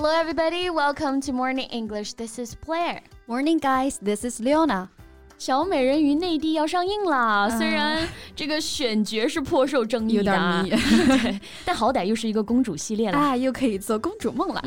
Hello, everybody. Welcome to Morning English. This is Blair. Morning, guys. This is Leona. 小美人鱼内地要上映了，虽然这个选角是颇受争议的，对，但好歹又是一个公主系列了，啊，又可以做公主梦了。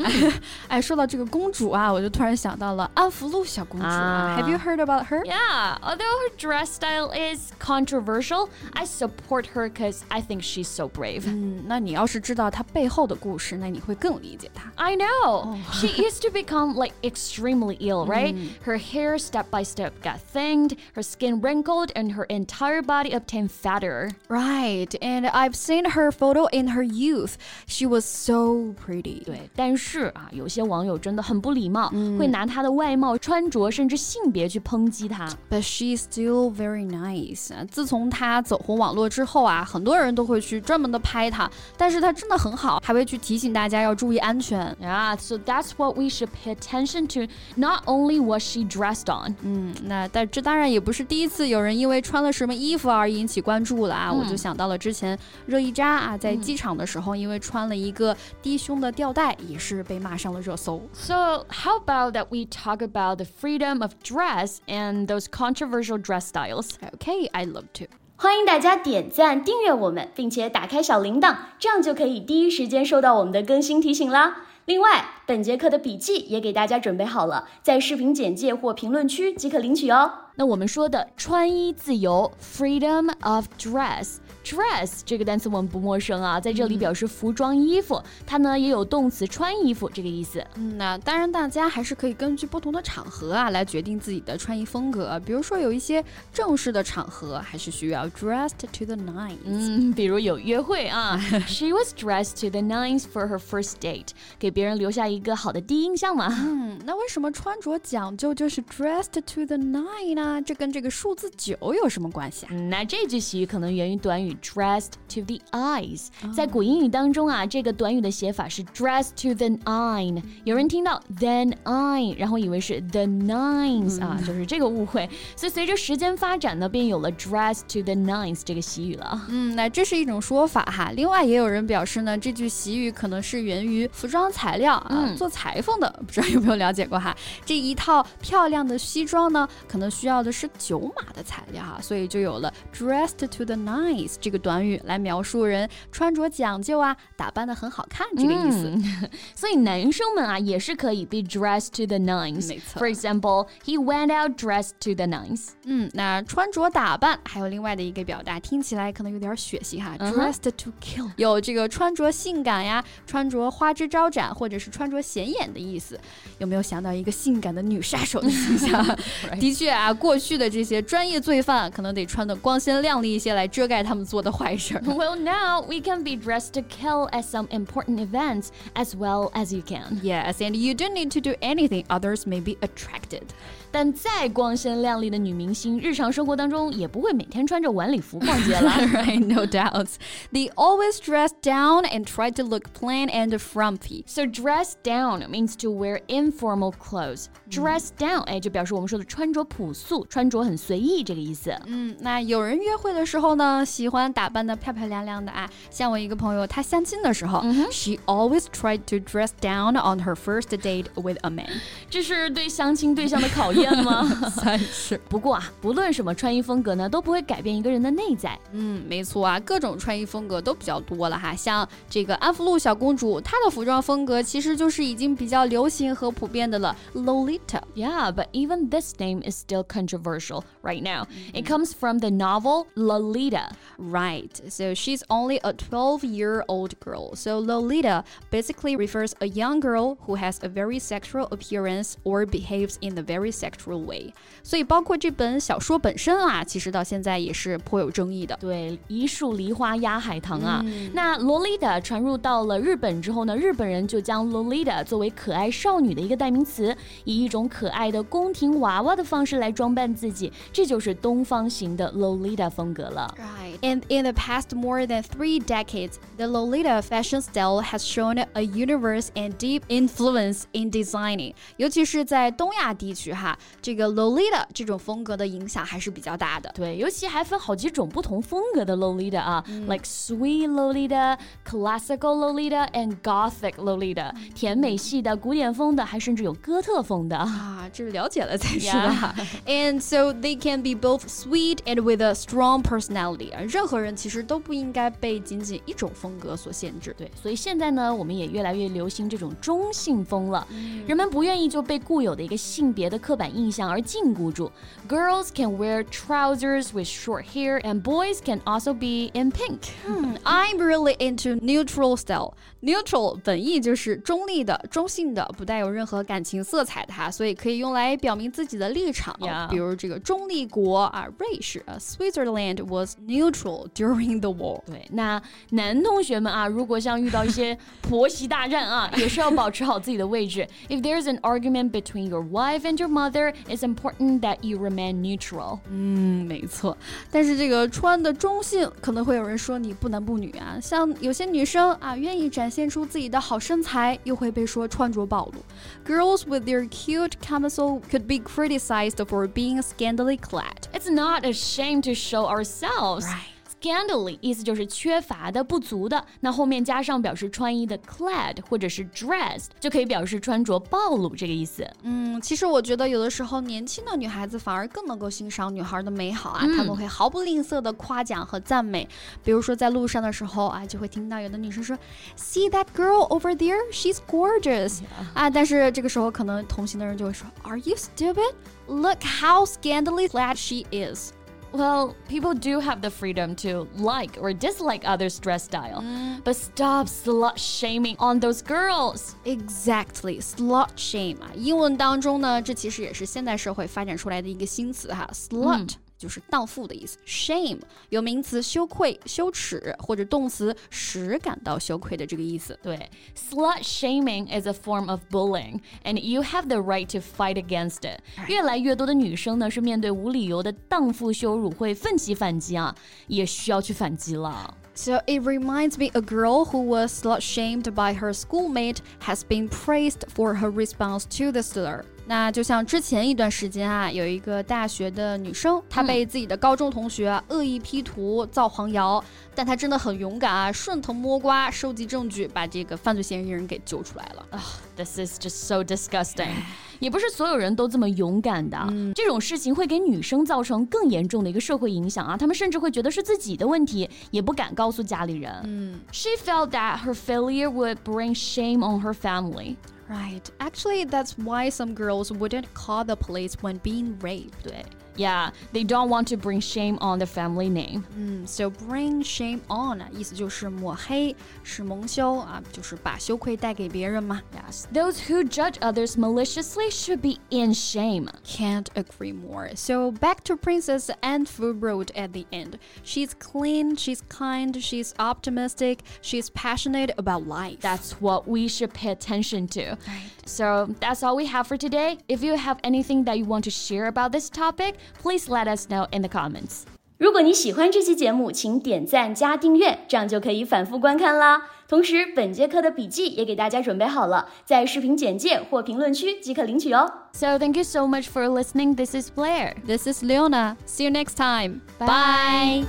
哎，说到这个公主啊，我就突然想到了安福路小公主。Have you heard about her? Yeah, although her dress style is controversial, I support her because I think she's so brave. 嗯，那你要是知道她背后的故事，那你会更理解她。I know. She used to become like extremely ill, right? Her hair step by step got thin her skin wrinkled, and her entire body obtained fatter. Right, and I've seen her photo in her youth. She was so pretty. 对，但是啊，有些网友真的很不礼貌，嗯、会拿她的外貌、穿着甚至性别去抨击她。But she's still very nice. 自从她走红网络之后啊，很多人都会去专门的拍她，但是她真的很好，还会去提醒大家要注意安全。Yeah, so that's what we should pay attention to. Not only what she dressed on. 嗯，那但这当 当然也不是第一次有人因为穿了什么衣服而引起关注了啊！嗯、我就想到了之前热依扎啊，在机场的时候，因为穿了一个低胸的吊带，也是被骂上了热搜。So how about that we talk about the freedom of dress and those controversial dress styles? Okay, I love to. 欢迎大家点赞、订阅我们，并且打开小铃铛，这样就可以第一时间收到我们的更新提醒啦。另外，本节课的笔记也给大家准备好了，在视频简介或评论区即可领取哦。那我们说的穿衣自由 （freedom of dress）。dress 这个单词我们不陌生啊，在这里表示服装、衣服，它呢也有动词穿衣服这个意思。嗯，那当然大家还是可以根据不同的场合啊来决定自己的穿衣风格。比如说有一些正式的场合，还是需要 dressed to the nines。嗯，比如有约会啊，She was dressed to the nines for her first date，给别人留下一个好的第一印象嘛。嗯，那为什么穿着讲究就是 dressed to the nine 呢？这跟这个数字九有什么关系啊？那这句习语可能源于短语。dressed to the eyes，、oh. 在古英语当中啊，这个短语的写法是 dressed to the nine。有人听到 then I，然后以为是 the nines、嗯、啊，就是这个误会。所以随着时间发展呢，便有了 dressed to the nines 这个习语了。嗯，那这是一种说法哈。另外也有人表示呢，这句习语可能是源于服装材料啊，嗯、做裁缝的，不知道有没有了解过哈？这一套漂亮的西装呢，可能需要的是九码的材料哈，所以就有了 dressed to the nines 这个短语来描述人穿着讲究啊，打扮的很好看这个意思。嗯、所以男生们啊也是可以 be dressed to the nines。没错。For example, he went out dressed to the nines。嗯，那穿着打扮还有另外的一个表达，听起来可能有点血腥哈、uh huh.，dressed to kill，有这个穿着性感呀，穿着花枝招展，或者是穿着显眼的意思。有没有想到一个性感的女杀手的形象？的确啊，过去的这些专业罪犯可能得穿的光鲜亮丽一些来遮盖他们。做的坏事。Well, now we can be dressed to kill at some important events as well as you can. Yes, and you don't need to do anything others may be attracted. 但再光鲜亮丽的女明星，日常生活当中也不会每天穿着晚礼服逛街了。right, no doubts. They always dress down and try to look plain and frumpy. So dress down means to wear informal clothes. Dress down，哎，就表示我们说的穿着朴素， 穿着很随意这个意思。嗯，那有人约会的时候呢，喜欢打扮的漂漂亮亮的啊。像我一个朋友，她相亲的时候、mm hmm.，she always tried to dress down on her first date with a man。这是对相亲对象的考验。吗？算是。不过啊，不论什么穿衣风格呢，都不会改变一个人的内在。嗯，没错啊，各种穿衣风格都比较多了哈。像这个安福路小公主，她的服装风格其实就是已经比较流行和普遍的了，Lolita。Yeah, but even this name is still controversial right now. It comes from the novel Lolita. Right. So she's only a 12-year-old girl. So Lolita basically refers a young girl who has a very sexual appearance or behaves in a very sexual sexual way，所以包括这本小说本身啊，其实到现在也是颇有争议的。对，一树梨花压海棠啊。嗯、那 Lolita 传入到了日本之后呢，日本人就将 Lolita 作为可爱少女的一个代名词，以一种可爱的宫廷娃娃的方式来装 扮自己，这就是东方型的 Lolita 风格了。Right. And in the past more than three decades, the Lolita fashion style has shown a universe and deep influence in designing. 尤其是在东亚地区哈，这个 Lolita 这种风格的影响还是比较大的。对，尤其还分好几种不同风格的 Lolita 啊、嗯、，like sweet Lolita, classical Lolita and gothic Lolita，甜美系的、古典风的，还甚至有哥特风的啊，这了解了才是吧。And so they can be both sweet and with a strong personality 啊， 任何人其实都不应该被仅仅一种风格所限制。对，所以现在呢，我们也越来越流行这种中性风了。嗯、人们不愿意就被固有的一个性别的刻板印象而禁锢住。Girls can wear trousers with short hair, and boys can also be in pink. Hmm, I'm really into neutral style. Neutral 本意就是中立的、中性的，不带有任何感情色彩的哈，所以可以用来表明自己的立场。Yeah. 比如这个中立国啊，瑞士啊，Switzerland was neutral during the war。对，那男同学们啊，如果像遇到一些婆媳大战啊，也是要保持好自己的位置。If there's an argument between your wife and your mother, it's important that you remain neutral。嗯，没错。但是这个穿的中性，可能会有人说你不男不女啊。像有些女生啊，愿意展现出自己的好身材，又会被说穿着暴露。Girls with their cute camisole could be criticized for being scantily clad. It's not a shame to show ourselves. Right. Scantily 意思就是缺乏的、不足的，那后面加上表示穿衣的 clad 或者是 dressed，就可以表示穿着暴露这个意思。嗯，其实我觉得有的时候年轻的女孩子反而更能够欣赏女孩的美好啊，她、嗯、们会毫不吝啬的夸奖和赞美。比如说在路上的时候啊，就会听到有的女生说，See that girl over there? She's gorgeous. 啊，但是这个时候可能同行的人就会说，Are you stupid? Look how scantily clad she is. Well, people do have the freedom to like or dislike others' dress style, mm. but stop slut shaming on those girls. Exactly, slut shame 啊，英文当中呢，这其实也是现代社会发展出来的一个新词哈，slut、嗯。 就是荡妇的意思，shame 有名词羞愧、羞耻，或者动词使感到羞愧的这个意思。对，slut shaming is a form of bullying, and you have the right to fight against it。越来越多的女生呢，是面对无理由的荡妇羞辱会奋起反击啊，也需要去反击了。So it reminds me a girl who was slut shamed by her schoolmate has been praised for her response to the slur. 那就像之前一段时间啊，有一个大学的女生，她被自己的高中同学恶意 P 图、造黄谣，但她真的很勇敢啊，顺藤摸瓜，收集证据，把这个犯罪嫌疑人给揪出来了。啊、oh,，This is just so disgusting 。 也不是所有人都这么勇敢的，嗯、这种事情会给女生造成更严重的一个社会影响啊！她们甚至会觉得是自己的问题，也不敢告诉家里人。嗯，She felt that her failure would bring shame on her family. Right. Actually, that's why some girls wouldn't call the police when being raped. 对。 Yeah, they don't want to bring shame on the family name. 嗯，so bring shame on 意思就是抹黑，是蒙羞啊，就是把羞愧带给别人嘛。Yes, those who judge others maliciously should be in shame. Can't agree more. So back to Princess Anne Fu wrote at the end. She's clean, she's kind, she's optimistic, she's passionate about life. That's what we should pay attention to. Right. So that's all we have for today. If you have anything that you want to share about this topic, please let us know in the comments. 如果你喜欢这期节目，请点赞加订阅，这样就可以反复观看啦。同时，本节课的笔记也给大家准备好了，在视频简介或评论区即可领取哦。So thank you so much for listening. This is Blair. This is Leona. See you next time. Bye.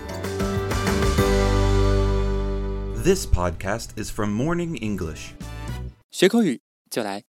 This podcast is from Morning English. 学口语就来